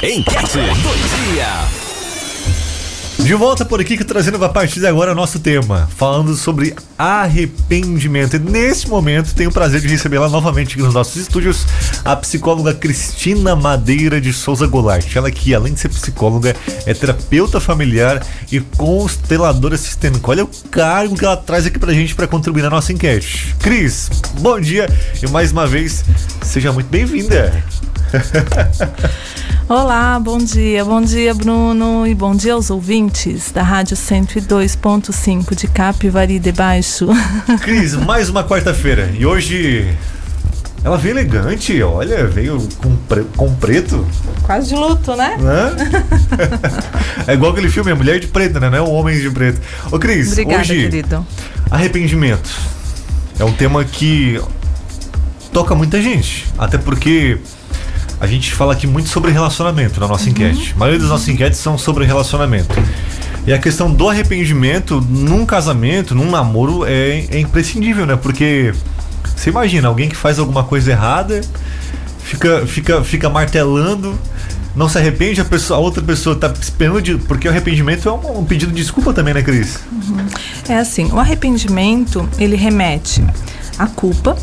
Enquete do dia. De volta por aqui, que trazendo a partir de agora nosso tema, falando sobre arrependimento. E nesse momento tenho o prazer de receber lá novamente aqui nos nossos estúdios a psicóloga Cristina Madeira de Souza Goulart. Ela que, além de ser psicóloga, é terapeuta familiar e consteladora sistêmica. Olha o cargo que ela traz aqui pra gente para contribuir na nossa enquete. Cris, bom dia e mais uma vez, seja muito bem-vinda. Olá, bom dia, bom dia Bruno e bom dia aos ouvintes da Rádio 102.5 de Capivari de Baixo. Cris, mais uma quarta-feira e hoje ela veio elegante, olha, veio com, pre com preto. Quase de luto, né? é igual aquele filme, a Mulher de Preto, né? Não é o Homem de Preto. Ô Cris, Obrigada, hoje, querido. arrependimento é um tema que toca muita gente, até porque a gente fala aqui muito sobre relacionamento na nossa uhum. enquete. A maioria das nossas enquetes são sobre relacionamento. E a questão do arrependimento num casamento, num namoro, é, é imprescindível, né? Porque você imagina, alguém que faz alguma coisa errada, fica, fica, fica martelando, não se arrepende, a, pessoa, a outra pessoa está esperando de. Porque o arrependimento é um, um, pedido de desculpa também, né, Cris? Uhum. É assim, o arrependimento ele remete à culpa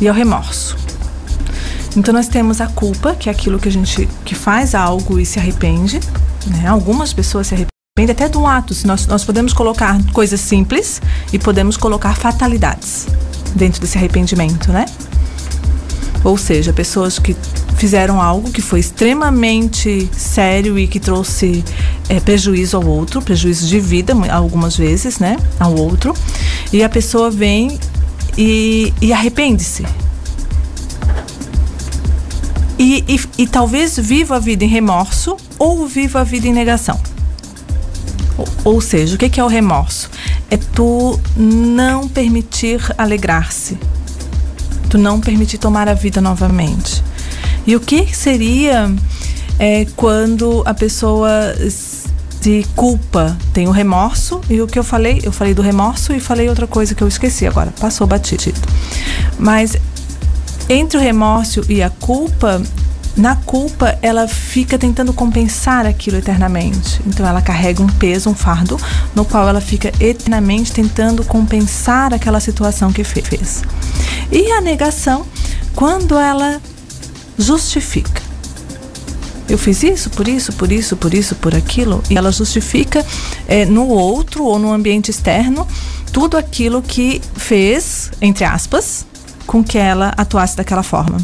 e ao remorso. Então nós temos a culpa, que é aquilo que a gente que faz algo e se arrepende. Né? Algumas pessoas se arrependem até um ato. Nós, nós podemos colocar coisas simples e podemos colocar fatalidades dentro desse arrependimento, né? Ou seja, pessoas que fizeram algo que foi extremamente sério e que trouxe é, prejuízo ao outro, prejuízo de vida, algumas vezes, né? Ao outro. E a pessoa vem e, e arrepende-se e, e, e talvez viva a vida em remorso ou viva a vida em negação. Ou, ou seja, o que, é o remorso? É tu não permitir alegrar-se, tu não permitir tomar a vida novamente. E o que seria é, quando a pessoa se culpa, tem o remorso e o que eu falei, eu falei do remorso e falei outra coisa que eu esqueci agora, passou batido. Mas entre o remorso e a culpa, na culpa ela fica tentando compensar aquilo eternamente. Então ela carrega um peso, um fardo, no qual ela fica eternamente tentando compensar aquela situação que fez. E a negação, quando ela justifica. Eu fiz isso, por isso, por isso, por isso, por aquilo, e ela justifica é, no outro ou no ambiente externo tudo aquilo que fez, entre aspas, com que ela atuasse daquela forma.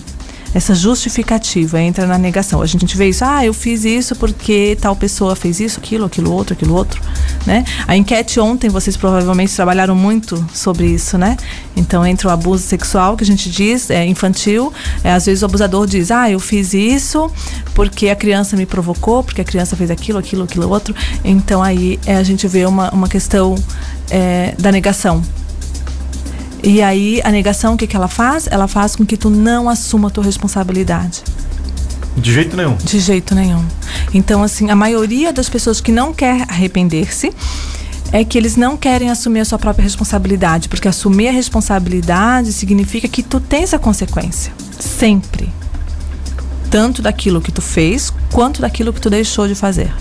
Essa justificativa entra na negação. A gente vê isso, ah, eu fiz isso porque tal pessoa fez isso, aquilo, aquilo outro, aquilo outro, né? A enquete ontem, vocês provavelmente trabalharam muito sobre isso, né? Então, entre o abuso sexual, que a gente diz, é infantil, é, às vezes o abusador diz, ah, eu fiz isso porque a criança me provocou, porque a criança fez aquilo, aquilo, aquilo outro. Então, aí é, a gente vê uma, uma questão é, da negação e aí a negação, o que, que ela faz? Ela faz com que tu não assuma a tua responsabilidade. De jeito nenhum. De jeito nenhum. Então, assim, a maioria das pessoas que não quer arrepender-se é que eles não querem assumir a sua própria responsabilidade, porque assumir a responsabilidade significa que tu tens a consequência, sempre. Tanto daquilo que tu fez, quanto daquilo que tu deixou de fazer.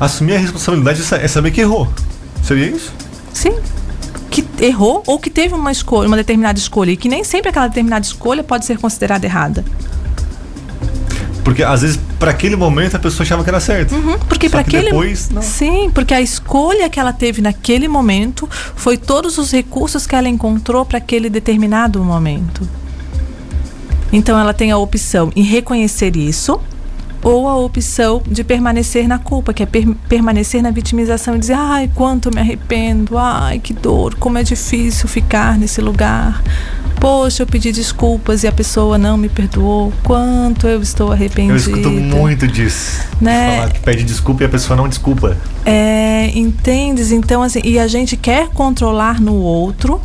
Assumir a responsabilidade é saber que errou. Seria isso? Sim errou ou que teve uma escolha, uma determinada escolha, e que nem sempre aquela determinada escolha pode ser considerada errada. Porque às vezes para aquele momento a pessoa achava que era certo. Uhum, porque para aquele depois, não. Sim, porque a escolha que ela teve naquele momento foi todos os recursos que ela encontrou para aquele determinado momento. Então ela tem a opção em reconhecer isso ou a opção de permanecer na culpa, que é per permanecer na vitimização e dizer: ai, quanto me arrependo, ai, que dor, como é difícil ficar nesse lugar. Poxa, eu pedi desculpas e a pessoa não me perdoou. Quanto eu estou arrependida. Eu escuto muito disso. Né? Falar que pede desculpa e a pessoa não desculpa. É, entendes? Então, assim, e a gente quer controlar no outro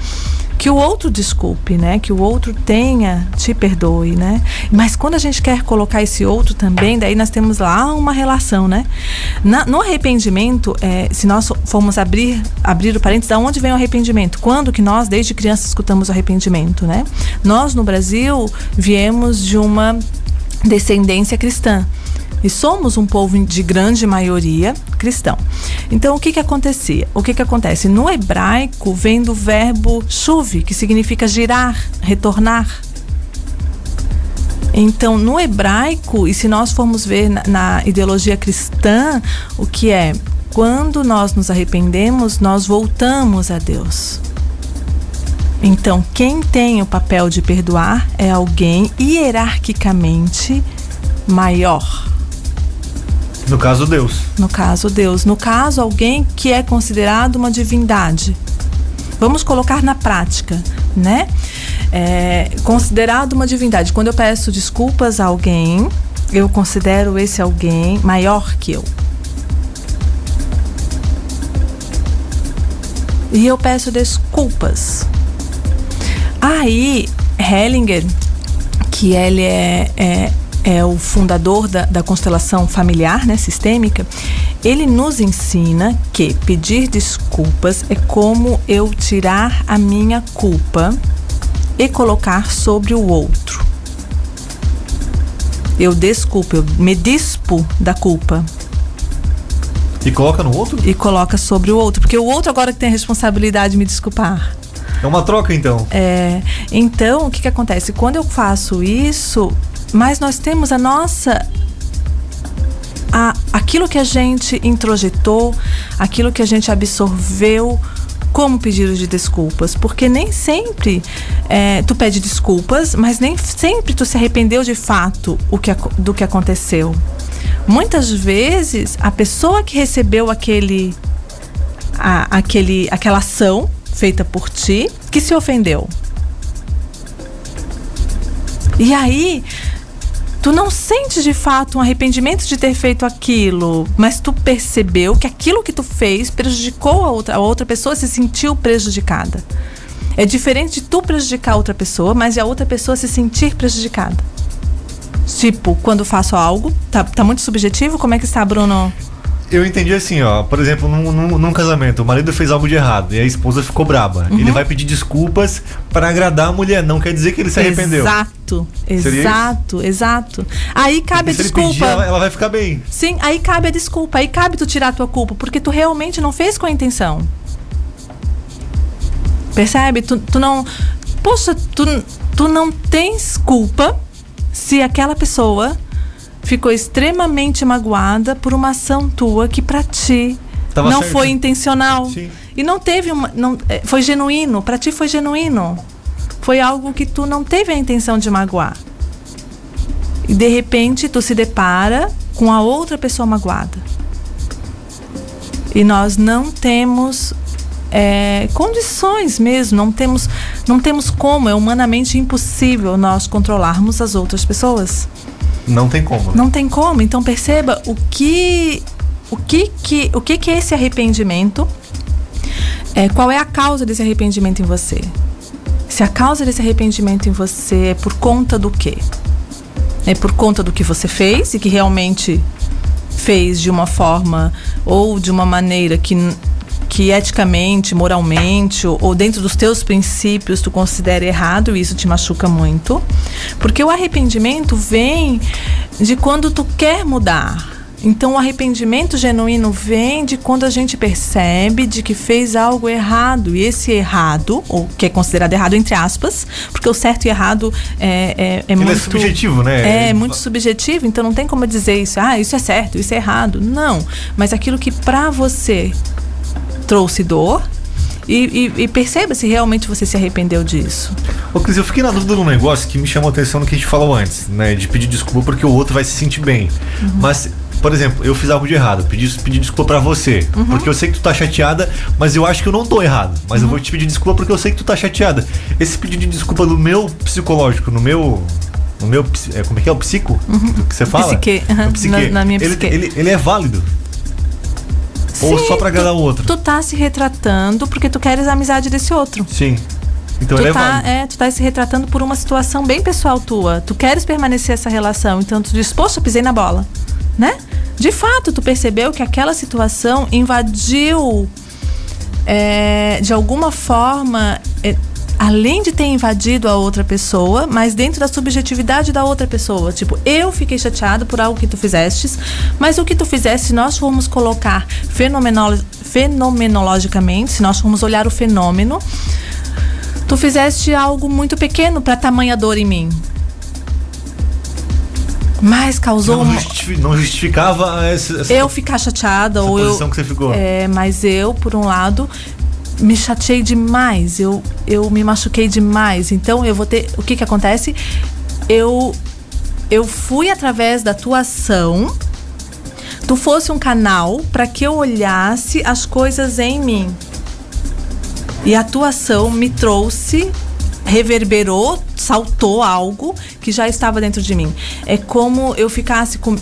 que o outro desculpe, né? Que o outro tenha, te perdoe, né? Mas quando a gente quer colocar esse outro também, daí nós temos lá uma relação, né? Na, no arrependimento, é, se nós formos abrir, abrir o parênteses, da onde vem o arrependimento? Quando que nós, desde criança, escutamos o arrependimento, né? Nós, no Brasil, viemos de uma descendência cristã. E somos um povo de grande maioria cristão. Então, o que que acontecia? O que que acontece? No hebraico vem do verbo chuve, que significa girar, retornar. Então, no hebraico, e se nós formos ver na, na ideologia cristã, o que é? Quando nós nos arrependemos, nós voltamos a Deus. Então, quem tem o papel de perdoar é alguém hierarquicamente maior. No caso, Deus. No caso, Deus. No caso, alguém que é considerado uma divindade. Vamos colocar na prática, né? É, considerado uma divindade. Quando eu peço desculpas a alguém, eu considero esse alguém maior que eu. E eu peço desculpas. Aí, Hellinger, que ele é, é é o fundador da, da constelação familiar, né, sistêmica, ele nos ensina que pedir desculpas é como eu tirar a minha culpa e colocar sobre o outro. Eu desculpo, eu me dispo da culpa. E coloca no outro? E coloca sobre o outro, porque o outro agora que tem a responsabilidade de me desculpar. É uma troca então. É. Então, o que que acontece? Quando eu faço isso, mas nós temos a nossa a, aquilo que a gente introjetou, aquilo que a gente absorveu como pedido de desculpas, porque nem sempre é, tu pede desculpas, mas nem sempre tu se arrependeu de fato o que, do que aconteceu. Muitas vezes a pessoa que recebeu aquele, a, aquele, aquela ação feita por ti que se ofendeu. E aí tu não sente de fato um arrependimento de ter feito aquilo, mas tu percebeu que aquilo que tu fez prejudicou a outra, a outra pessoa se sentiu prejudicada. É diferente de tu prejudicar a outra pessoa, mas a outra pessoa se sentir prejudicada. Tipo, quando faço algo, tá, tá muito subjetivo? Como é que está, Bruno? Eu entendi assim, ó. Por exemplo, num, num, num, casamento, o marido fez algo de errado e a esposa ficou braba. Uhum. Ele vai pedir desculpas para agradar a mulher. Não quer dizer que ele se arrependeu. Exato, exato, exato. Aí cabe a desculpa. Pedir, ela, ela, vai ficar bem. Sim, aí cabe a desculpa. Aí cabe tu tirar a tua culpa, porque tu realmente não fez com a intenção. Percebe? Tu, tu não. Poxa, tu, tu não tens culpa se aquela pessoa ficou extremamente magoada por uma ação tua que para ti Tava não certo. foi intencional. Sim. E não teve uma. Não, é, foi genuíno, para ti foi genuíno. Foi algo que tu não teve a intenção de magoar. E de repente tu se depara com a outra pessoa magoada. E nós não temos é, condições mesmo, não temos, não temos como, é humanamente impossível nós controlarmos as outras pessoas. Não tem como. Né? Não tem como. Então perceba o que o que que o que que é esse arrependimento? É, qual é a causa desse arrependimento em você? Se a causa desse arrependimento em você é por conta do quê? É por conta do que você fez e que realmente fez de uma forma ou de uma maneira que que eticamente, moralmente ou, ou dentro dos teus princípios tu considera errado e isso te machuca muito. Porque o arrependimento vem de quando tu quer mudar. Então o arrependimento genuíno vem de quando a gente percebe de que fez algo errado. E esse errado, ou que é considerado errado entre aspas, porque o certo e errado é, é, é muito. É subjetivo, né? É, é muito subjetivo, então não tem como dizer isso, ah, isso é certo, isso é errado. Não. Mas aquilo que para você trouxe dor. E, e, e, perceba se realmente você se arrependeu disso. Ô Cris, eu fiquei na dúvida de um negócio que me chamou a atenção no que a gente falou antes, né? De pedir desculpa porque o outro vai se sentir bem. Uhum. Mas, por exemplo, eu fiz algo de errado, pedi, pedi desculpa pra você. Uhum. Porque eu sei que tu tá chateada, mas eu acho que eu não tô errado. Mas uhum. eu vou te pedir desculpa porque eu sei que tu tá chateada. Esse pedido de desculpa no meu psicológico, no meu no meu. É, como é que é? O psico? Uhum. Que você fala? Psique. Uhum. Psique. Na, na, minha psique. Ele, ele, ele, é válido. Ou só pra agradar o outro? Tu tá se retratando porque tu queres a amizade desse outro. Sim. Então tu é tá, é, tu tá se retratando por uma situação bem pessoal tua. Tu queres permanecer essa relação, então tu diz, poxa, pisei na bola, né? De fato, tu percebeu que aquela situação invadiu, é, de alguma forma, é, além de ter invadido a outra pessoa, mas dentro da subjetividade da outra pessoa. Tipo, eu fiquei chateado por algo que tu fizestes, mas o que tu fizeste, se nós formos colocar fenomenolo fenomenologicamente, se nós formos olhar o fenômeno, tu fizeste algo muito pequeno para tamanha dor em mim. Mas causou. Não, justifi não justificava essa, essa, eu ficar chateada essa ou posição eu. que você ficou. É, mas eu, por um lado, me chateei demais, eu, eu me machuquei demais. Então eu vou ter. O que que acontece? Eu, eu fui através da tua ação. Tu fosse um canal para que eu olhasse as coisas em mim. E a tua ação me trouxe, reverberou, saltou algo que já estava dentro de mim. É como eu ficasse com.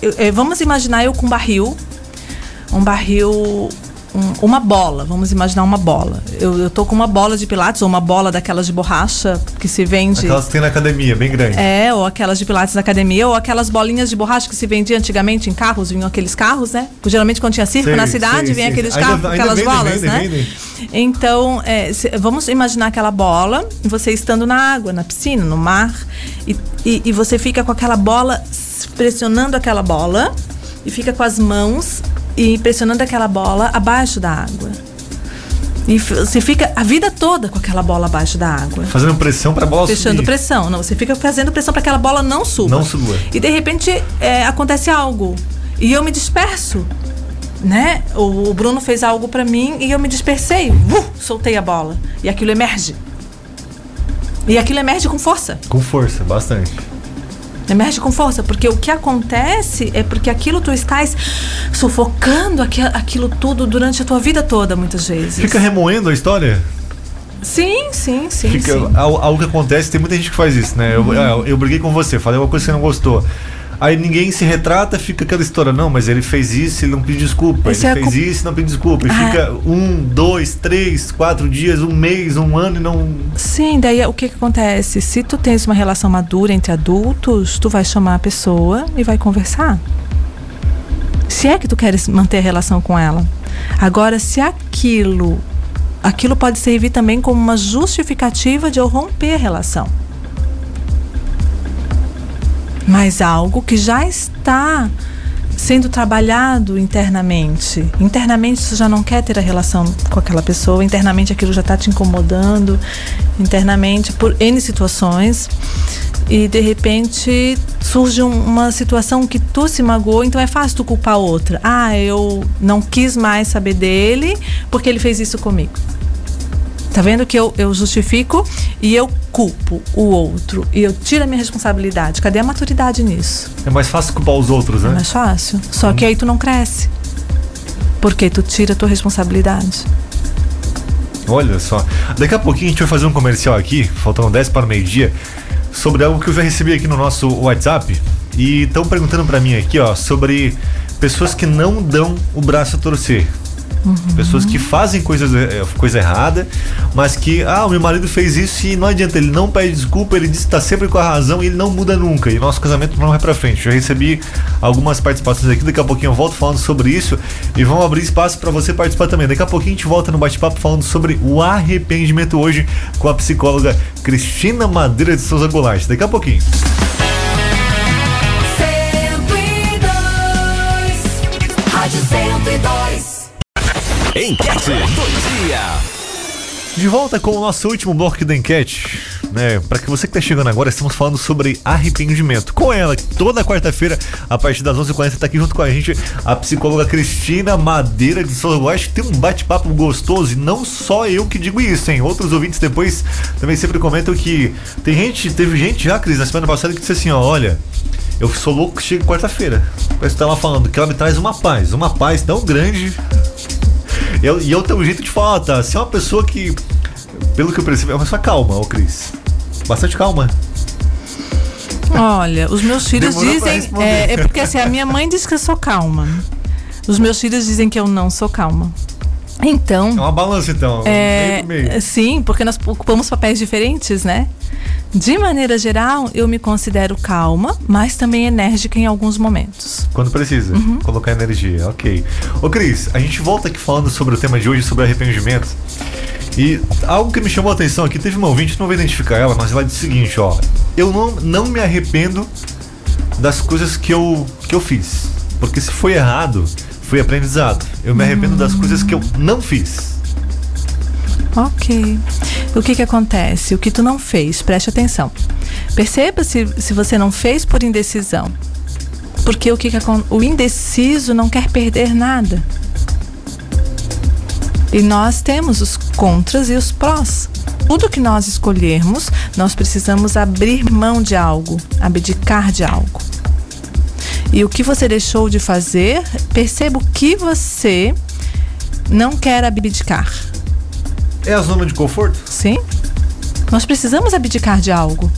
eu- é, vamos imaginar eu com um barril. Um barril um- uma bola, vamos imaginar uma bola. Eu, eu tô com uma bola de pilates ou uma bola daquelas de borracha que se vende. Aquelas que tem na academia, bem grande. É, ou aquelas de pilates da academia, ou aquelas bolinhas de borracha que se vendia antigamente em carros, vinham aqueles carros, né? Porque geralmente quando tinha circo Sei, na cidade, sei, vinha sei. aqueles carros ainda aquelas bolas, vendem, né? vendem. Então, é, se- vamos imaginar aquela bola, você estando na água, na piscina, no mar, e, e, e você fica com aquela bola, pressionando aquela bola, e fica com as mãos e pressionando aquela bola abaixo da água. E você fica a vida toda com aquela bola abaixo da água. Fazendo pressão pra bola Fechando subir. pressão. Não, você fica fazendo pressão para que aquela bola não suba. Não suba. E de repente é, acontece algo. E eu me disperso. Né? O, o Bruno fez algo para mim e eu me dispersei. Uh, soltei a bola. E aquilo emerge. E aquilo emerge com força. Com força, bastante. Emerge com força, porque o que acontece é porque aquilo tu estás sufocando aqui- aquilo tudo durante a tua vida toda, muitas vezes. Fica remoendo a história? Sim, sim, sim. Fica, sim. al- algo que acontece, tem muita gente que faz isso, né? Uhum. Eu, ah, eu briguei com você, falei uma coisa que você não gostou. Aí ninguém se retrata, fica aquela história, não, mas ele fez isso, ele não pediu desculpa. Esse ele é fez culpa- isso e não pediu desculpa. E Ah. fica um, dois, três, quatro dias, um mês, um ano e não. Sim, daí o que, que acontece? Se tu tens uma relação madura entre adultos, tu vai chamar a pessoa e vai conversar. Se é que tu queres manter a relação com ela. Agora, se aquilo, aquilo pode servir também como uma justificativa de eu romper a relação. Mas algo que já está sendo trabalhado internamente. Internamente você já não quer ter a relação com aquela pessoa, internamente aquilo já está te incomodando, internamente por N situações. E de repente surge um- uma situação que tu se magoou, então é fácil tu culpar a outra. Ah, eu não quis mais saber dele porque ele fez isso comigo. Tá vendo que eu, eu justifico e eu culpo o outro e eu tiro a minha responsabilidade. Cadê a maturidade nisso? É mais fácil culpar os outros, É né? mais fácil. Só que aí tu não cresce. Porque tu tira a tua responsabilidade. Olha só. Daqui a pouquinho a gente vai fazer um comercial aqui, faltando 10 para o meio-dia, sobre algo que eu já recebi aqui no nosso WhatsApp. E estão perguntando para mim aqui, ó, sobre pessoas que não dão o braço a torcer. Pessoas que fazem coisas, eh, coisa errada, mas que, ah, o meu marido fez isso e não adianta, ele não pede desculpa, ele diz que tá sempre com a razão e ele não muda nunca. E nosso casamento não vai pra frente. Já recebi algumas participações aqui, daqui a pouquinho eu volto falando sobre isso e vão abrir espaço para você participar também. Daqui a pouquinho a gente volta no bate-papo falando sobre o arrependimento hoje com a psicóloga Cristina Madeira de Souza Goulart. Daqui a pouquinho. Enquete do dia. De volta com o nosso último bloco da enquete. Né, para que você que tá chegando agora, estamos falando sobre arrependimento. Com ela, toda quarta-feira, a partir das 11h40, tá aqui junto com a gente a psicóloga Cristina Madeira de Souza. Eu acho que tem um bate-papo gostoso e não só eu que digo isso, hein? Outros ouvintes depois também sempre comentam que tem gente, teve gente já, Cris, na semana passada que disse assim: ó, olha. Eu sou louco que chega quarta-feira. Parece que tava falando que ela me traz uma paz, uma paz tão grande eu, e eu tenho um jeito de falar, tá? Você é uma pessoa que, pelo que eu percebi, é uma pessoa calma, ô Cris. Bastante calma. Olha, os meus filhos Demorou dizem. É, é porque assim, a minha mãe diz que eu sou calma. Os meus filhos dizem que eu não sou calma. É Então. uma balança, então. É, meio meio. sim, porque nós ocupamos papéis diferentes, né? De maneira geral, eu me considero calma, mas também enérgica em alguns momentos. Quando precisa. Uhum. Colocar energia, ok. Ô Cris, a gente volta aqui falando sobre o tema de hoje, sobre arrependimento. E algo que me chamou a atenção aqui, teve uma ouvinte, não vou identificar ela, mas ela disse o seguinte, ó. Eu não, não me arrependo das coisas que eu, que eu fiz. Porque se foi errado, foi aprendizado. Eu me arrependo das coisas que eu não fiz. Ok. O que que acontece? O que tu não fez, preste atenção. Perceba se, se você não fez por indecisão. Porque o que, que o indeciso não quer perder nada. E nós temos os contras e os prós. Tudo que nós escolhermos, nós precisamos abrir mão de algo, abdicar de algo. E o que você deixou de fazer, perceba o que você não quer abdicar. É a zona de conforto? Sim. Nós precisamos abdicar de algo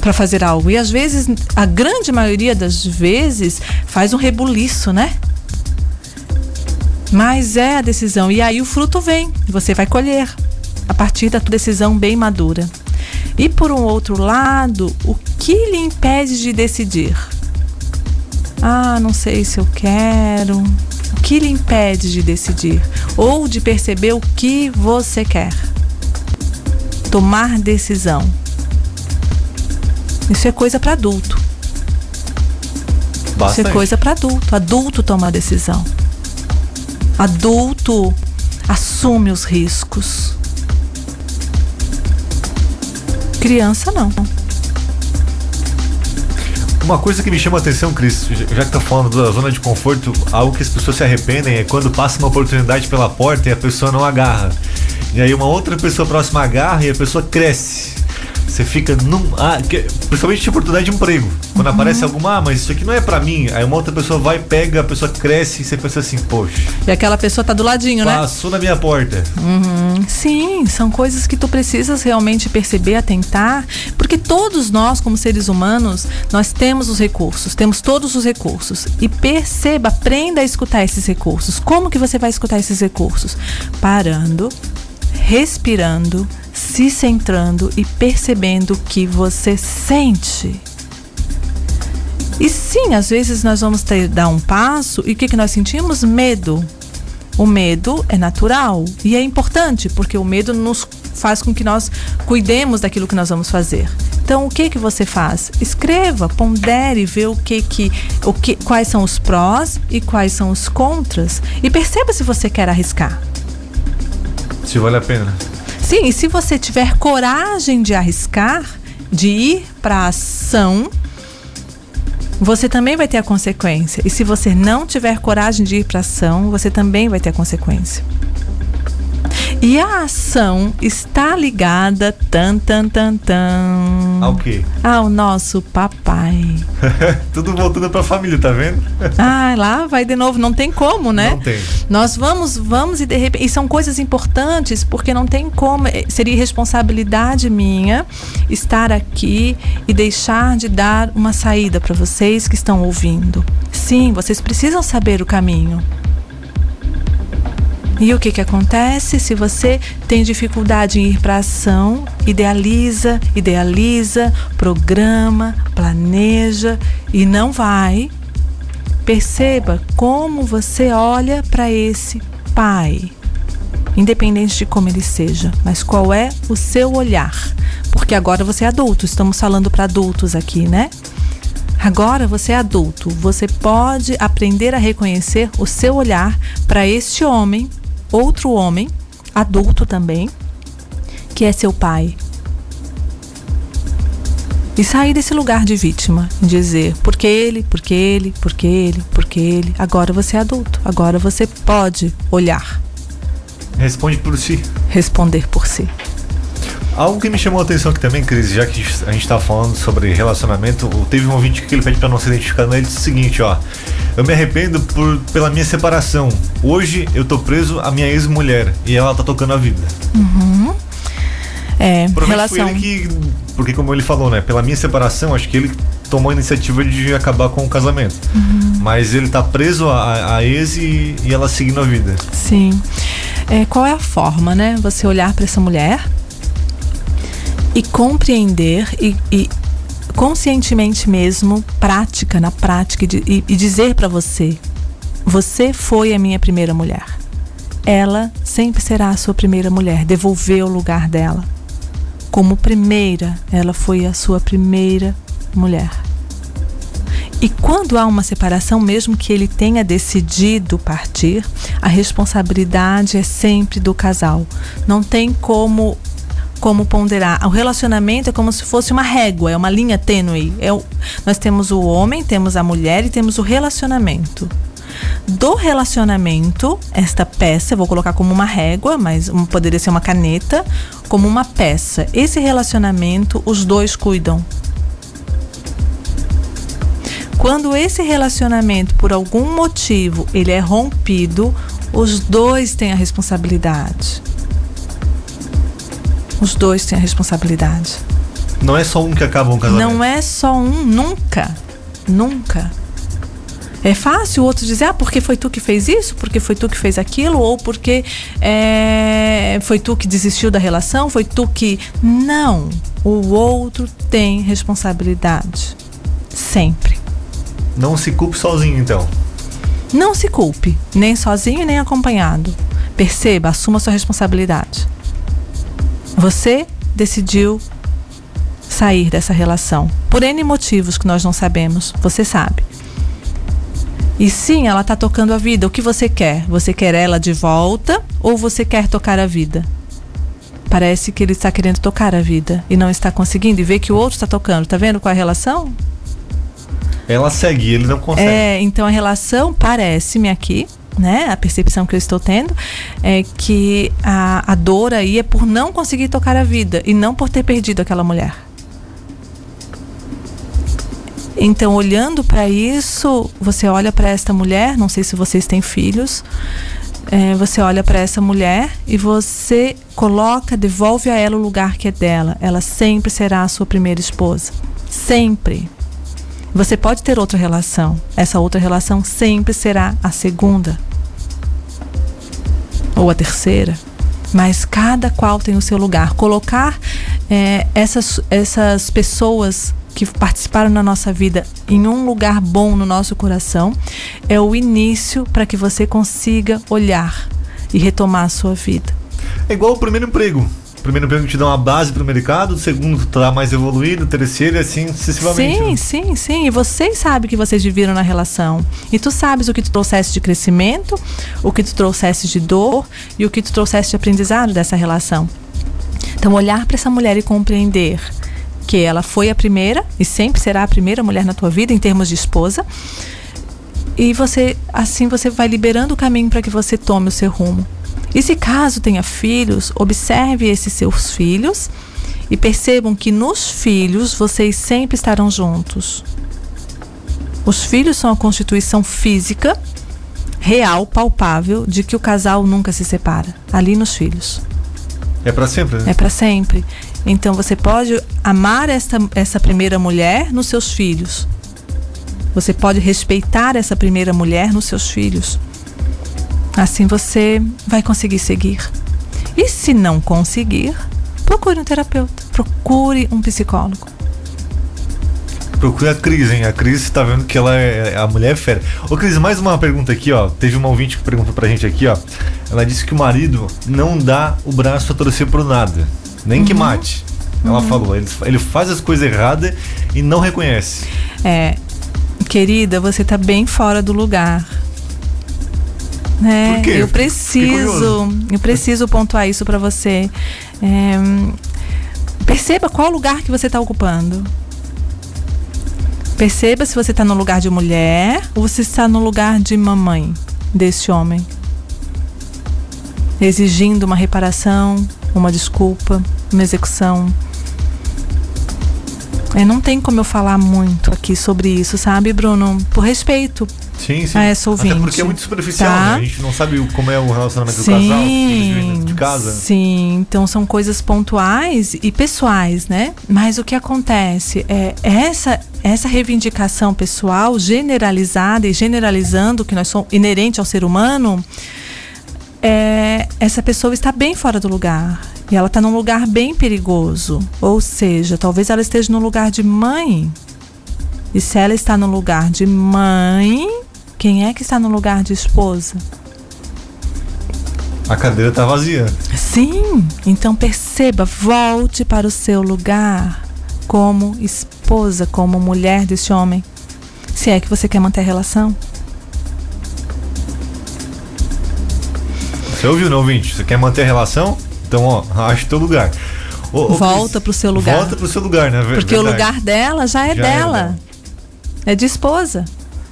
para fazer algo. E às vezes, a grande maioria das vezes, faz um rebuliço, né? Mas é a decisão. E aí o fruto vem. Você vai colher a partir da tua decisão bem madura. E por um outro lado, o que lhe impede de decidir? Ah, não sei se eu quero. O que lhe impede de decidir? Ou de perceber o que você quer? Tomar decisão. Isso é coisa para adulto. Isso Bastante. é coisa para adulto. Adulto toma a decisão. Adulto assume os riscos. Criança não. Uma coisa que me chama a atenção, Cris, já que tá falando da zona de conforto, algo que as pessoas se arrependem é quando passa uma oportunidade pela porta e a pessoa não agarra. E aí uma outra pessoa próxima agarra e a pessoa cresce. Você fica num. Ah, que- principalmente de oportunidade de emprego. Quando aparece alguma, ah, mas isso aqui não é pra mim. Aí uma outra pessoa vai, pega, a pessoa cresce e você pensa assim, poxa, E aquela pessoa tá do ladinho, né? passou na minha porta. Sim, são coisas que tu precisas realmente perceber, atentar, porque todos nós, como seres humanos, nós temos os recursos, temos todos os recursos. E perceba, aprenda a escutar esses recursos. Como que você vai escutar esses recursos? Parando, respirando, se centrando e percebendo o que você sente. E sim, às vezes nós vamos ter dar um passo e o que, que nós sentimos? Medo. O medo é natural e é importante porque o medo nos faz com que nós cuidemos daquilo que nós vamos fazer. Então, o que que você faz? Escreva, pondere, vê o que que, o que, quais são os prós e quais são os contras e perceba se você quer arriscar. Se vale a pena. Sim, e se você tiver coragem de arriscar, de ir para ação, você também vai ter a consequência. E se você não tiver coragem de ir para ação, você também vai ter a consequência. E a ação está ligada tan tan tan tan Ao quê? ao nosso papai. Tudo voltando pra família, tá vendo? Ah, lá vai de novo, não tem como, né? Não tem. Nós vamos, vamos e de repente. E são coisas importantes, porque não tem como. eh, Seria responsabilidade minha estar aqui e deixar de dar uma saída para vocês que estão ouvindo. Sim, vocês precisam saber o caminho. E o que, que acontece se você tem dificuldade em ir para ação? Idealiza, idealiza, programa, planeja e não vai. Perceba como você olha para esse pai, independente de como ele seja, mas qual é o seu olhar? Porque agora você é adulto, estamos falando para adultos aqui, né? Agora você é adulto, você pode aprender a reconhecer o seu olhar para este homem, outro homem, adulto também, que é seu pai. E sair desse lugar de vítima, dizer porque ele, porque ele, porque ele, porque ele. Agora você é adulto, agora você pode olhar, Responde por si. responder por si. Algo que me chamou a atenção aqui também, Cris, já que a gente tá falando sobre relacionamento, teve um ouvinte que ele pede pra não se identificar, né? ele disse o seguinte, ó. Eu me arrependo por, pela minha separação. Hoje eu tô preso à minha ex-mulher e ela tá tocando a vida. É, Provavelmente relação. que. Porque como ele falou, né? Pela minha separação, acho que ele tomou a iniciativa de acabar com o casamento. Uhum. Mas ele tá preso à, à ex e, e ela seguindo a vida. Sim. É, qual é a forma, né? Você olhar para essa mulher e compreender e, e conscientemente mesmo, prática, na prática, e, e dizer para você: você foi a minha primeira mulher. ela sempre será a sua primeira mulher, devolver o lugar dela. Como primeira, ela foi a sua primeira mulher. E quando há uma separação, mesmo que ele tenha decidido partir, a responsabilidade é sempre do casal. Não tem como como ponderar. O relacionamento é como se fosse uma régua, é uma linha tênue. É o, nós temos o homem, temos a mulher e temos o relacionamento. Do relacionamento, esta peça, eu vou colocar como uma régua, mas poderia ser uma caneta, como uma peça. Esse relacionamento, os dois cuidam. Quando esse relacionamento, por algum motivo, ele é rompido, os dois têm a responsabilidade. Os dois têm a responsabilidade. Não é só um que acaba um casamento. Não é só um, nunca. Nunca. É fácil o outro dizer, ah, porque foi tu que fez isso, porque foi tu que fez aquilo, ou porque é, foi tu que desistiu da relação, foi tu que. Não. O outro tem responsabilidade. Sempre. Não se culpe sozinho, então. Não se culpe, nem sozinho nem acompanhado. Perceba, assuma sua responsabilidade. Você decidiu sair dessa relação. Por N motivos que nós não sabemos, você sabe. E sim, ela está tocando a vida. O que você quer? Você quer ela de volta ou você quer tocar a vida? Parece que ele está querendo tocar a vida e não está conseguindo e vê que o outro está tocando. Tá vendo qual é a relação? Ela segue, ele não consegue. É, então a relação parece-me aqui né, a percepção que eu estou tendo é que a, a dor aí é por não conseguir tocar a vida e não por ter perdido aquela mulher. Então, olhando para isso, você olha para esta mulher, não sei se vocês têm filhos, é, você olha para essa mulher e você coloca, devolve a ela o lugar que é dela. Ela sempre será a sua primeira esposa. Sempre. Você pode ter outra relação. Essa outra relação sempre será a segunda ou a terceira. Mas cada qual tem o seu lugar. Colocar é, essas, essas pessoas que participaram na nossa vida em um lugar bom no nosso coração é o início para que você consiga olhar e retomar a sua vida. É igual o primeiro emprego primeiro emprego te dá uma base para o mercado, o segundo tá mais evoluído, o terceiro e assim sucessivamente. Sim, né? sim, sim. E vocês sabem que vocês viveram na relação. E tu sabes o que tu trouxeste de crescimento, o que tu trouxeste de dor e o que tu trouxeste de aprendizado dessa relação. Então, olhar para essa mulher e compreender que ela foi a primeira e sempre será a primeira mulher na tua vida em termos de esposa. E você, assim, você vai liberando o caminho para que você tome o seu rumo. E se caso tenha filhos, observe esses seus filhos e percebam que nos filhos vocês sempre estarão juntos. Os filhos são a constituição física, real, palpável, de que o casal nunca se separa. Ali nos filhos. É para sempre, né? É para sempre. Então você pode amar essa, essa primeira mulher nos seus filhos. Você pode respeitar essa primeira mulher nos seus filhos. Assim você vai conseguir seguir. E se não conseguir, procure um terapeuta, procure um psicólogo. Procure a Cris, hein? A Cris tá vendo que ela é a mulher é fera. Ô Cris, mais uma pergunta aqui, ó. Teve uma ouvinte que perguntou pra gente aqui, ó. Ela disse que o marido não dá o braço a torcer por nada. Nem uhum. que mate. Ela uhum. falou, ele, ele faz as coisas erradas e não reconhece. É, querida, você tá bem fora do lugar. É, eu preciso, eu preciso pontuar isso para você. É, perceba qual lugar que você está ocupando. Perceba se você está no lugar de mulher ou se está no lugar de mamãe desse homem. Exigindo uma reparação, uma desculpa, uma execução. É, não tem como eu falar muito aqui sobre isso, sabe, Bruno? Por respeito Sim, sim. a essa ouvinte. Até porque é muito superficial, tá? né? A gente não sabe como é o relacionamento sim, do casal, eles de casa. Sim, então são coisas pontuais e pessoais, né? Mas o que acontece é essa essa reivindicação pessoal generalizada e generalizando que nós somos inerente ao ser humano, é, essa pessoa está bem fora do lugar. E ela está num lugar bem perigoso. Ou seja, talvez ela esteja no lugar de mãe. E se ela está no lugar de mãe, quem é que está no lugar de esposa? A cadeira tá vazia. Sim, então perceba, volte para o seu lugar como esposa, como mulher desse homem. Se é que você quer manter a relação. Você ouviu, não, ouvinte? Você quer manter a relação? Então, ó, ache teu lugar. Ô, ô, Volta pro seu lugar. Volta pro seu lugar, né? Ver- Porque o verdade. lugar dela já é Já é dela. dela. É de esposa.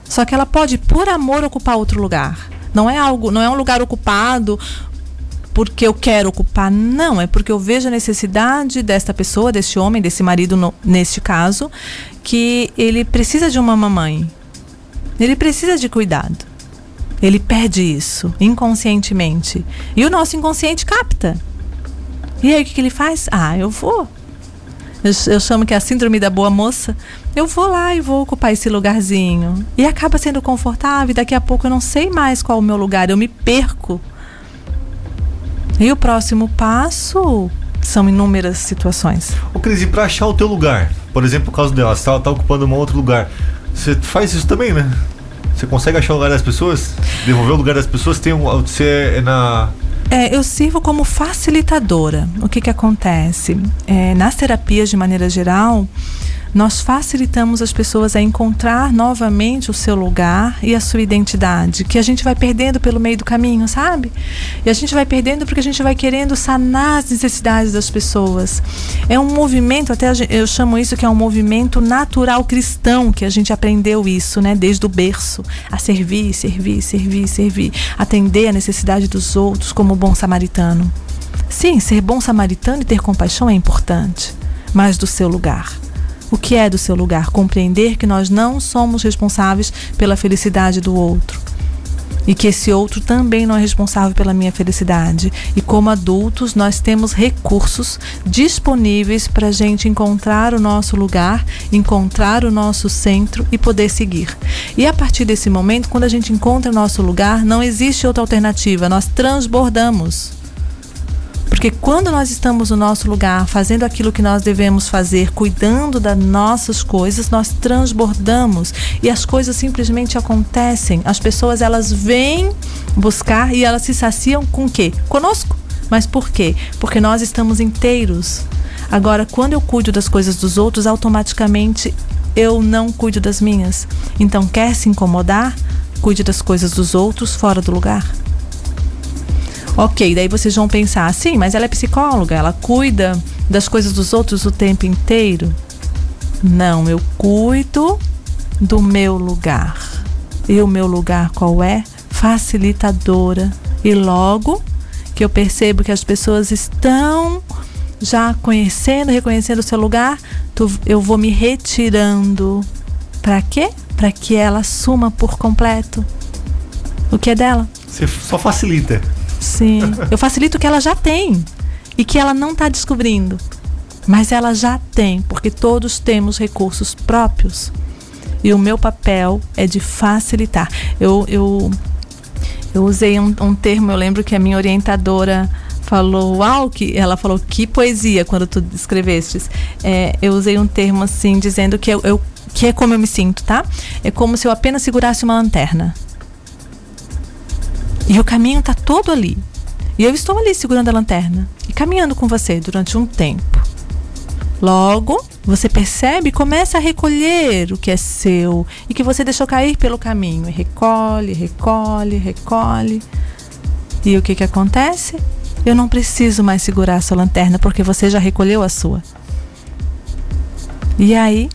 Só que ela pode, por amor, ocupar outro lugar. Não é algo, não é um lugar ocupado porque eu quero ocupar, não, é porque eu vejo a necessidade desta pessoa, desse homem, desse marido no- neste caso, que ele precisa de uma mamãe. Ele precisa de cuidado. Ele pede isso inconscientemente. E o nosso inconsciente capta. E aí o que, que ele faz? Ah, eu vou. Eu, eu chamo que é a síndrome da boa moça. Eu vou lá e vou ocupar esse lugarzinho. E acaba sendo confortável. E daqui a pouco eu não sei mais qual é o meu lugar. Eu me perco. E o próximo passo são inúmeras situações. Ô, Cris, e pra achar o teu lugar? Por exemplo, por causa dela, você tá, tá ocupando um outro lugar. Você faz isso também, né? Você consegue achar o lugar das pessoas? Devolver o lugar das pessoas? Tem um, você é na. É, eu sirvo como facilitadora. O que, que acontece? É, nas terapias, de maneira geral, nós facilitamos as pessoas a encontrar novamente o seu lugar e a sua identidade, que a gente vai perdendo pelo meio do caminho, sabe? E a gente vai perdendo porque a gente vai querendo sanar as necessidades das pessoas. É um movimento, até eu chamo isso que é um movimento natural cristão, que a gente aprendeu isso, né, desde o berço, a servir, servir, servir, servir, atender a necessidade dos outros como bom samaritano. Sim, ser bom samaritano e ter compaixão é importante, mas do seu lugar. O que é do seu lugar? Compreender que nós não somos responsáveis pela felicidade do outro. E que esse outro também não é responsável pela minha felicidade. E como adultos, nós temos recursos disponíveis para a gente encontrar o nosso lugar, encontrar o nosso centro e poder seguir. E a partir desse momento, quando a gente encontra o nosso lugar, não existe outra alternativa, nós transbordamos. Porque quando nós estamos no nosso lugar, fazendo aquilo que nós devemos fazer, cuidando das nossas coisas, nós transbordamos e as coisas simplesmente acontecem. As pessoas elas vêm buscar e elas se saciam com o quê? Conosco. Mas por quê? Porque nós estamos inteiros. Agora, quando eu cuido das coisas dos outros, automaticamente eu não cuido das minhas. Então, quer se incomodar? Cuide das coisas dos outros fora do lugar. Ok, daí vocês vão pensar, sim, mas ela é psicóloga, ela cuida das coisas dos outros o tempo inteiro. Não, eu cuido do meu lugar. E o meu lugar qual é? Facilitadora. E logo que eu percebo que as pessoas estão já conhecendo, reconhecendo o seu lugar, tu- eu vou me retirando. Para quê? Para que ela assuma por completo o que é dela. Você só facilita. Sim. Eu facilito o que ela já tem e que ela não está descobrindo. Mas ela já tem, porque todos temos recursos próprios. E o meu papel é de facilitar. Eu, eu, eu usei um, um termo, eu lembro que a minha orientadora falou, uau, que ela falou que poesia quando tu escrevestes. É, eu usei um termo assim, dizendo que eu, eu que é como eu me sinto, tá? É como se eu apenas segurasse uma lanterna. E o caminho está todo ali. E eu estou ali segurando a lanterna e caminhando com você durante um tempo. Logo, você percebe e começa a recolher o que é seu e que você deixou cair pelo caminho. E recolhe, recolhe, recolhe. E o que, que acontece? Eu não preciso mais segurar a sua lanterna porque você já recolheu a sua. E aí,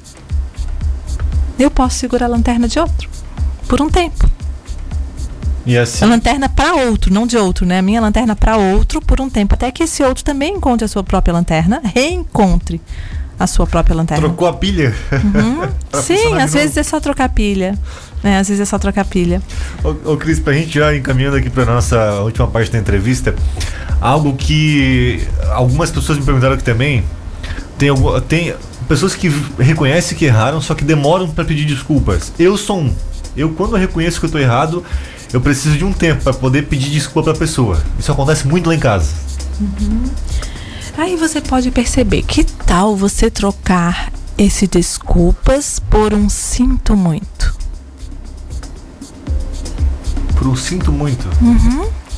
eu posso segurar a lanterna de outro por um tempo. E assim. A lanterna para outro, não de outro, né? A minha lanterna para outro por um tempo, até que esse outro também encontre a sua própria lanterna, reencontre a sua própria lanterna. Trocou a pilha? Uhum. Sim, às vezes novo. é só trocar pilha. né? às vezes é só trocar pilha. Ô, ô Cris, pra gente já encaminhando aqui pra nossa última parte da entrevista, algo que algumas pessoas me perguntaram aqui também, tem, tem pessoas que reconhecem que erraram, só que demoram pra pedir desculpas. Eu sou um. Eu, quando eu reconheço que eu tô errado, eu preciso de um tempo pra poder pedir desculpa pra pessoa. Isso acontece muito lá em casa. Aí você pode perceber, que tal você trocar esse desculpas por um sinto muito? Por um sinto muito.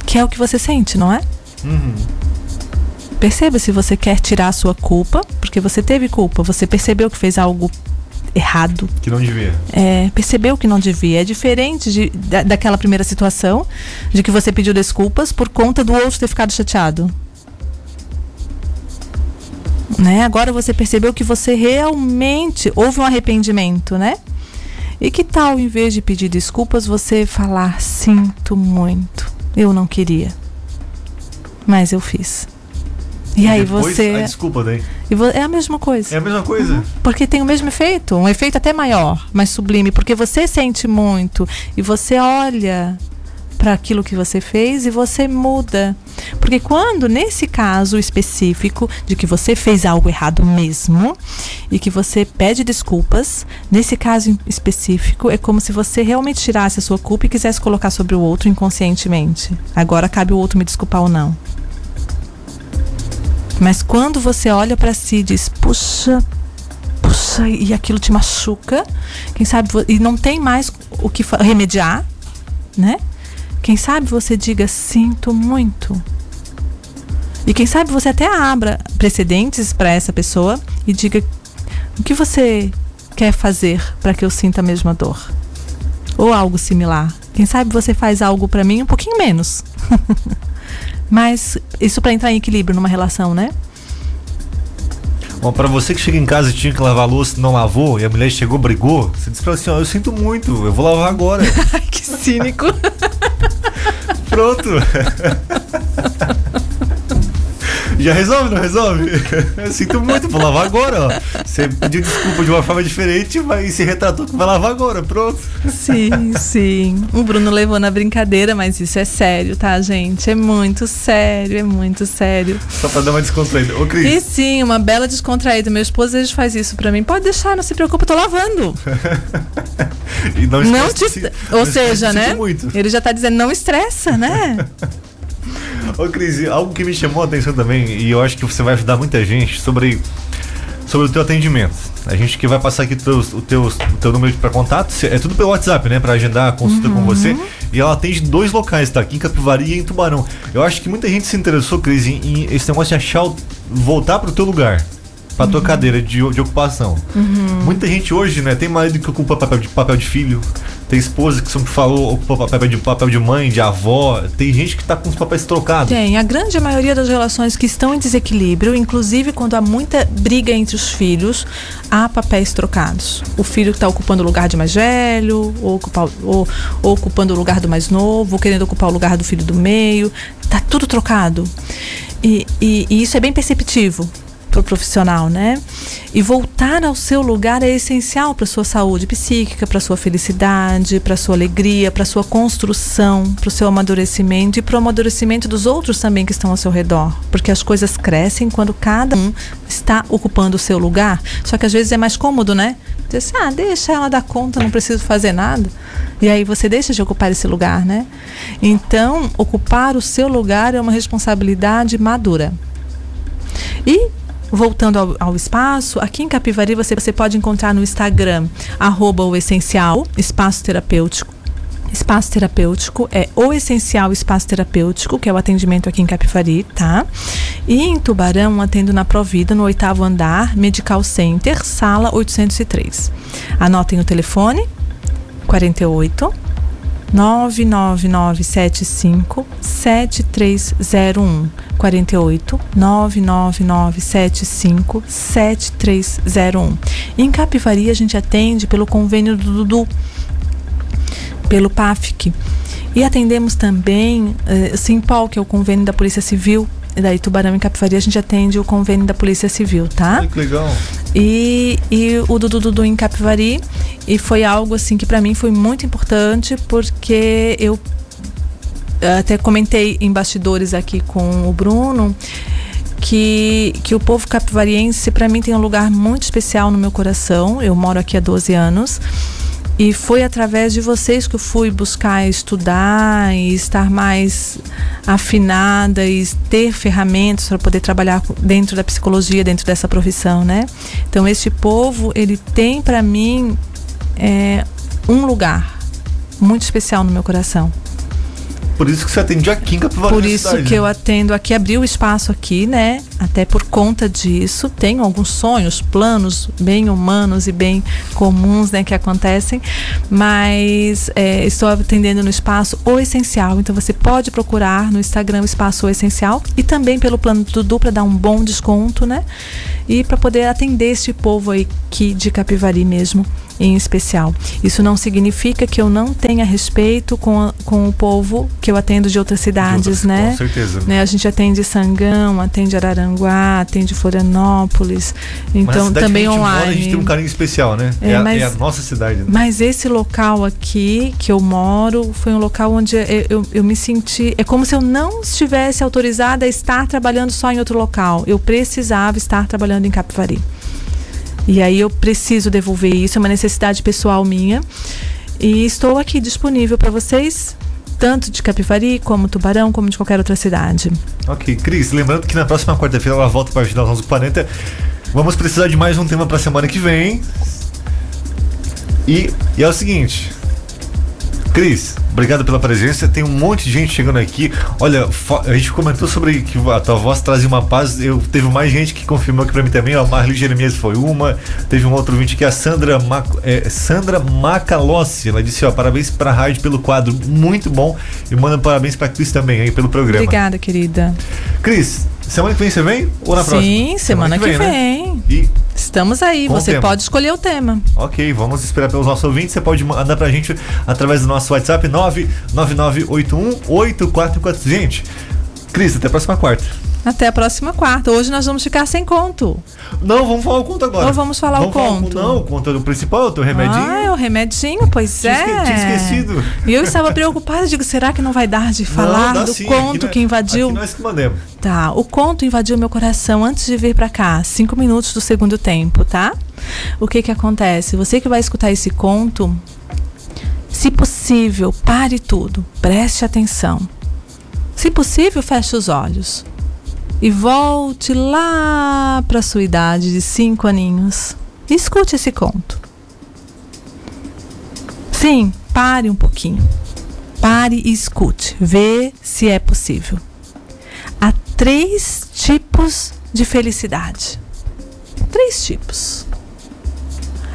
O que é o que você sente, não é? Uhum. Perceba se você quer tirar a sua culpa, porque você teve culpa, você percebeu que fez algo errado, Que não devia. é, percebeu que não devia. É diferente de, da, daquela primeira situação, de que você pediu desculpas por conta do outro ter ficado chateado. Né? Agora você percebeu que você realmente houve um arrependimento, né? E que tal, em vez de pedir desculpas, você falar: sinto muito, eu não queria, mas eu fiz. E, aí depois, você. A desculpa daí. é a mesma coisa. É a mesma coisa. Porque tem o mesmo efeito, um efeito até maior, mais sublime, porque você sente muito e você olha para aquilo que você fez e você muda. Porque quando nesse caso específico de que você fez algo errado mesmo e que você pede desculpas, nesse caso específico é como se você realmente tirasse a sua culpa e quisesse colocar sobre o outro inconscientemente. Agora cabe o outro me desculpar ou não. Mas quando você olha para si e diz, puxa, puxa, e aquilo te machuca, quem sabe, e não tem mais o que remediar, né? Quem sabe você diga, sinto muito. E quem sabe você até abra precedentes para essa pessoa e diga, o que você quer fazer para que eu sinta a mesma dor? Ou algo similar. Quem sabe você faz algo para mim um pouquinho menos. Mas isso para entrar em equilíbrio numa relação, né? Bom, pra você que chega em casa e tinha que lavar a louça não lavou, e a mulher chegou, brigou, você disse pra ela assim, ó, eu sinto muito, eu vou lavar agora. Que cínico. Pronto. Já resolve, não resolve? Eu sinto muito, vou lavar agora, ó. Você pediu desculpa de uma forma diferente, mas se retratou que vai lavar agora, pronto. Sim, sim. O Bruno levou na brincadeira, mas isso é sério, tá, gente? É muito sério, é muito sério. Só pra dar uma descontraída. Ô, E Cris, sim, uma bela descontraída. Meu esposo vezes faz isso pra mim. Pode deixar, não se preocupe, eu tô lavando. e não Não te. Ou não seja, né? muito. Ele já tá dizendo, não estressa, né? Ô, Cris, algo que me chamou a atenção também, e eu acho que você vai ajudar muita gente sobre, sobre o teu atendimento. A gente que vai passar aqui teus, o, teu, o teu número para contato, é tudo pelo WhatsApp, né? Pra agendar a consulta com você. E ela atende dois locais, tá? Aqui em Capivari e em Tubarão. Eu acho que muita gente se interessou, Cris, em, em esse negócio de achar, o- voltar pro teu lugar. Pra tua cadeira de, de ocupação. Muita gente hoje, né, tem marido que ocupa papel de, papel de filho, tem esposa que sempre falou ocupa papel de, papel de mãe, de avó, tem gente que tá com os papéis trocados. Tem. A grande maioria das relações que estão em desequilíbrio, inclusive quando há muita briga entre os filhos, há papéis trocados. O filho está ocupando o lugar de mais velho, ou, ocupar- ou- ou ocupando o lugar do mais novo, ou querendo ocupar o lugar do filho do meio. Tá tudo trocado. E, e- e isso é bem perceptivo para o profissional, né? E voltar ao seu lugar é essencial para sua saúde psíquica, para sua felicidade, para sua alegria, para sua construção, para o seu amadurecimento e para o amadurecimento dos outros também que estão ao seu redor, porque as coisas crescem quando cada um está ocupando o seu lugar. Só que às vezes é mais cômodo, né? Dizer assim, ah, deixa ela dar conta, não preciso fazer nada. E aí você deixa de ocupar esse lugar, né? Então, ocupar o seu lugar é uma responsabilidade madura. E voltando ao, ao espaço, aqui em Capivari você, você pode encontrar no Instagram arroba o essencial, espaço terapêutico. Espaço terapêutico é o essencial espaço terapêutico, que é o atendimento aqui em Capivari, tá? E em Tubarão, atendo na Provida, no oitavo andar, Medical Center, sala 803. Anotem o telefone, 48 99975 7301 48 99975 7301. Em Capivari a gente atende pelo convênio do Dudu, pelo PAFIC. E atendemos também eh, Simpol, que é o convênio da Polícia Civil. E daí Tubarão e Capivari a gente atende o convênio da Polícia Civil, tá? Que legal. E, e o Dudu Dudu em Capivari. E foi algo assim que para mim foi muito importante, porque eu eh, até comentei em bastidores aqui com o Bruno que, que o povo capivariense para mim tem um lugar muito especial no meu coração. Eu moro aqui há 12 anos. E foi através de vocês que eu fui buscar estudar e estar mais afinada e ter ferramentas para poder trabalhar dentro da psicologia, dentro dessa profissão, né? Então, este povo, ele tem para mim é, um lugar muito especial no meu coração. Por isso que você atende aqui em Capivari. Por isso cidade, que eu né? atendo aqui, abri o espaço aqui, né? Até por conta disso. Tenho alguns sonhos, planos bem humanos e bem comuns, né? Que acontecem. Mas é, estou atendendo no espaço O Essencial. Então você pode procurar no Instagram o espaço O Essencial e também pelo plano do Dudu para dar um bom desconto, né? E para poder atender este povo aí aqui de Capivari mesmo em especial. Isso não significa que eu não tenha respeito com, a- com o povo que eu atendo de outras cidades, outras, né? com certeza. Né, A gente atende Sangão, atende Araranguá, atende Florianópolis, a então também a gente online. Mora, a gente tem um carinho especial, né? É, É, a, mas- é a nossa cidade. né? Mas esse local aqui que eu moro foi um local onde eu, eu, eu me senti. É como se eu não estivesse autorizada a estar trabalhando só em outro local. Eu precisava estar trabalhando em Capivari. E aí eu preciso devolver isso, é uma necessidade pessoal minha. E estou aqui disponível para vocês, tanto de Capivari, como Tubarão, como de qualquer outra cidade. Ok, Cris, lembrando que na próxima quarta-feira ela volta para ajudar os 11h40. Vamos precisar de mais um tema para semana que vem. E, e é o seguinte. Cris, obrigado pela presença. Tem um monte de gente chegando aqui. Olha, a gente comentou sobre que a tua voz trazia uma paz. Eu teve mais gente que confirmou aqui pra mim também. ó, A Marli Jeremias foi uma. Teve um outro vídeo que a Sandra Ma, é, Sandra Macalossi. Ela disse: ó, parabéns pra rádio pelo quadro, muito bom. E manda parabéns pra Cris também aí pelo programa. Obrigada, querida. Cris, semana que vem você vem? Ou na próxima? Sim, semana, que vem. né? E, Estamos aí, Com você pode escolher o tema. ok, vamos esperar pelos nossos ouvintes. Você pode mandar pra gente através do nosso WhatsApp 999818444. Gente, Cris, até a próxima quarta. Até a próxima quarta. Hoje nós vamos ficar sem conto. Não, vamos falar o conto agora. Ou vamos falar o conto? não, o conto do principal, o teu remedinho. Ah, é o remedinho, pois Tinha é. tinha esquecido. E eu estava preocupada, digo, será que não vai dar de falar Não, do sim, conto aqui nós- que invadiu? Aqui nós que mandemos. Tá, o conto invadiu meu coração antes de vir pra cá, cinco minutos do segundo tempo, tá? O que que acontece? Você que vai escutar esse conto, se possível, pare tudo, preste atenção. Se possível, feche os olhos e volte lá para sua idade de cinco aninhos. Escute esse conto. Sim, pare um pouquinho. Pare e escute. Vê se é possível há três tipos de felicidade. Três tipos.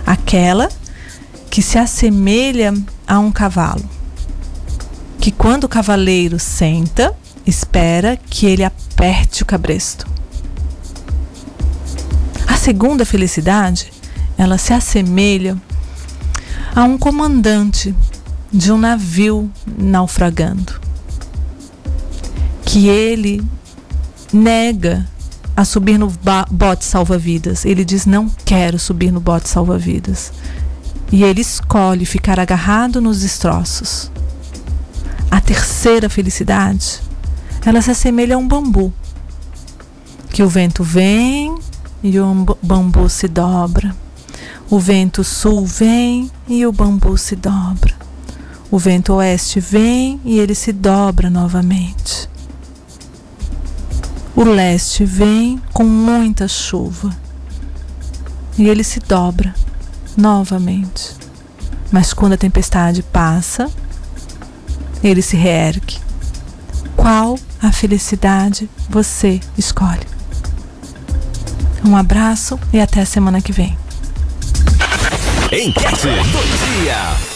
Aquela que se assemelha a um cavalo. Que quando o cavaleiro senta, espera que ele aperte o cabresto. A segunda felicidade, ela se assemelha a um comandante de um navio naufragando que ele nega a subir no bote salva-vidas. Ele diz: Não quero subir no bote salva-vidas. E ele escolhe ficar agarrado nos destroços. A terceira felicidade, ela se assemelha a um bambu. Que o vento vem e o ambu- bambu se dobra. O vento sul vem e o bambu se dobra. O vento oeste vem e ele se dobra novamente. O leste vem com muita chuva e ele se dobra novamente. Mas quando a tempestade passa, ele se reergue. Qual a felicidade você escolhe? Um abraço e até a semana que vem. Enquete do dia.